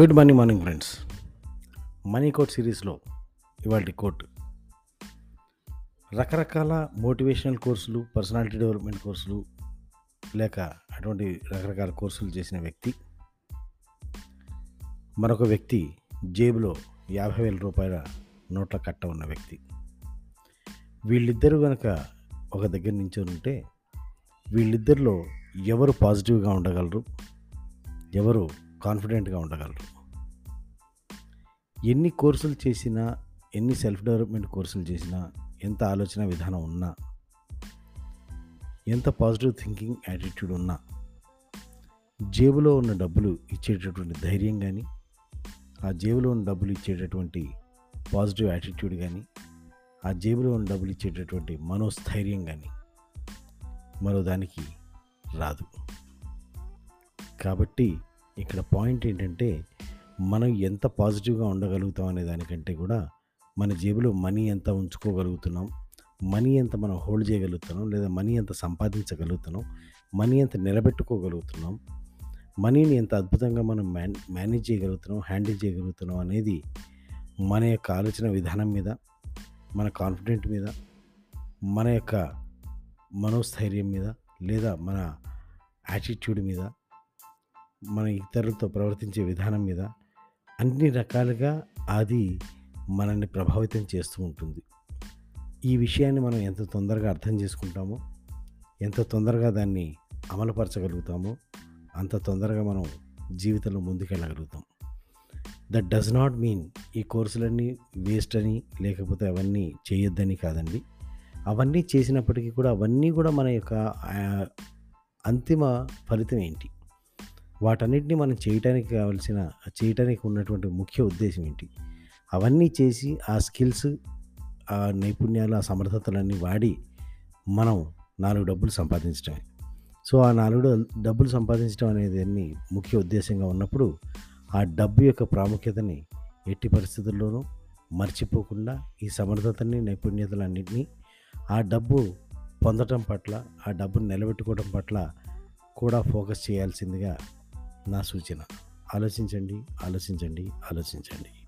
Good morning morning friends money quote సిరీస్లో ఇవాళ coat రకరకాల మోటివేషనల్ కోర్సులు పర్సనాలిటీ డెవలప్మెంట్ కోర్సులు లేక అటువంటి రకరకాల కోర్సులు చేసిన వ్యక్తి. మరొక వ్యక్తి జేబులో యాభై వేల రూపాయల నోట్ల కట్ట ఉన్న వ్యక్తి. వీళ్ళిద్దరూ కనుక ఒక దగ్గర నించొని ఉంటే వీళ్ళిద్దరిలో ఎవరు పాజిటివ్గా ఉండగలరు? ఎవరు కాన్ఫిడెంట్గా ఉండగలరు. ఎన్ని కోర్సులు చేసినా ఎన్ని సెల్ఫ్ డెవలప్మెంట్ కోర్సులు చేసినా ఎంత ఆలోచన విధానం ఉన్నా ఎంత పాజిటివ్ థింకింగ్ యాటిట్యూడ్ ఉన్నా జేబులో ఉన్న డబ్బులు ఇచ్చేటటువంటి ధైర్యం కానీ ఆ జేబులో ఉన్న డబ్బులు ఇచ్చేటటువంటి పాజిటివ్ యాటిట్యూడ్ కానీ ఆ జేబులో ఉన్న డబ్బులు ఇచ్చేటటువంటి మనోస్థైర్యం కానీ మరో దానికి రాదు. కాబట్టి ఇక్కడ పాయింట్ ఏంటంటే మనం ఎంత పాజిటివ్గా ఉండగలుగుతాం అనే దానికంటే కూడా మన జేబులో మనీ ఎంత ఉంచుకోగలుగుతున్నాం మనీ ఎంత మనం హోల్డ్ చేయగలుగుతున్నాం లేదా మనీ ఎంత సంపాదించగలుగుతున్నాం మనీ ఎంత నిలబెట్టుకోగలుగుతున్నాం మనీని ఎంత అద్భుతంగా మనం మేన్ మేనేజ్ చేయగలుగుతున్నాం హ్యాండిల్ చేయగలుగుతున్నాం అనేది మన యొక్క ఆలోచన విధానం మీద మన కాన్ఫిడెంట్ మీద మన యొక్క మనోస్థైర్యం మీద లేదా మన యాటిట్యూడ్ మీద మన ఇతరులతో ప్రవర్తించే విధానం మీద అన్ని రకాలుగా అది మనల్ని ప్రభావితం చేస్తూ ఉంటుంది. ఈ విషయాన్ని మనం ఎంత తొందరగా అర్థం చేసుకుంటామో ఎంత తొందరగా దాన్ని అమలుపరచగలుగుతామో అంత తొందరగా మనం జీవితంలో ముందుకెళ్ళగలుగుతాం. దట్ డస్ నాట్ మీన్ ఈ కోర్సులన్నీ వేస్ట్ అని లేకపోతే అవన్నీ చేయొద్దని కాదండి. అవన్నీ చేసినప్పటికీ కూడా అవన్నీ కూడా మన యొక్క అంతిమ ఫలితం ఏంటి? వాటన్నిటిని మనం చేయటానికి కావాల్సిన చేయటానికి ఉన్నటువంటి ముఖ్య ఉద్దేశం ఏంటి? అవన్నీ చేసి ఆ స్కిల్స్ ఆ నైపుణ్యాలు ఆ సమర్థతలన్నీ వాడి మనం నాలుగు డబ్బులు సంపాదించడమే సో ఆ నాలుగు డబ్బులు సంపాదించడం అనేది అన్ని ముఖ్య ఉద్దేశంగా ఉన్నప్పుడు ఆ డబ్బు యొక్క ప్రాముఖ్యతని ఎట్టి పరిస్థితుల్లోనూ మర్చిపోకుండా ఈ సమర్థతని నైపుణ్యతలన్నింటినీ ఆ డబ్బు పొందటం పట్ల ఆ డబ్బును నిలబెట్టుకోవడం పట్ల కూడా ఫోకస్ చేయాల్సిందిగా నా సూచన. ఆలోచించండి ఆలోచించండి ఆలోచించండి.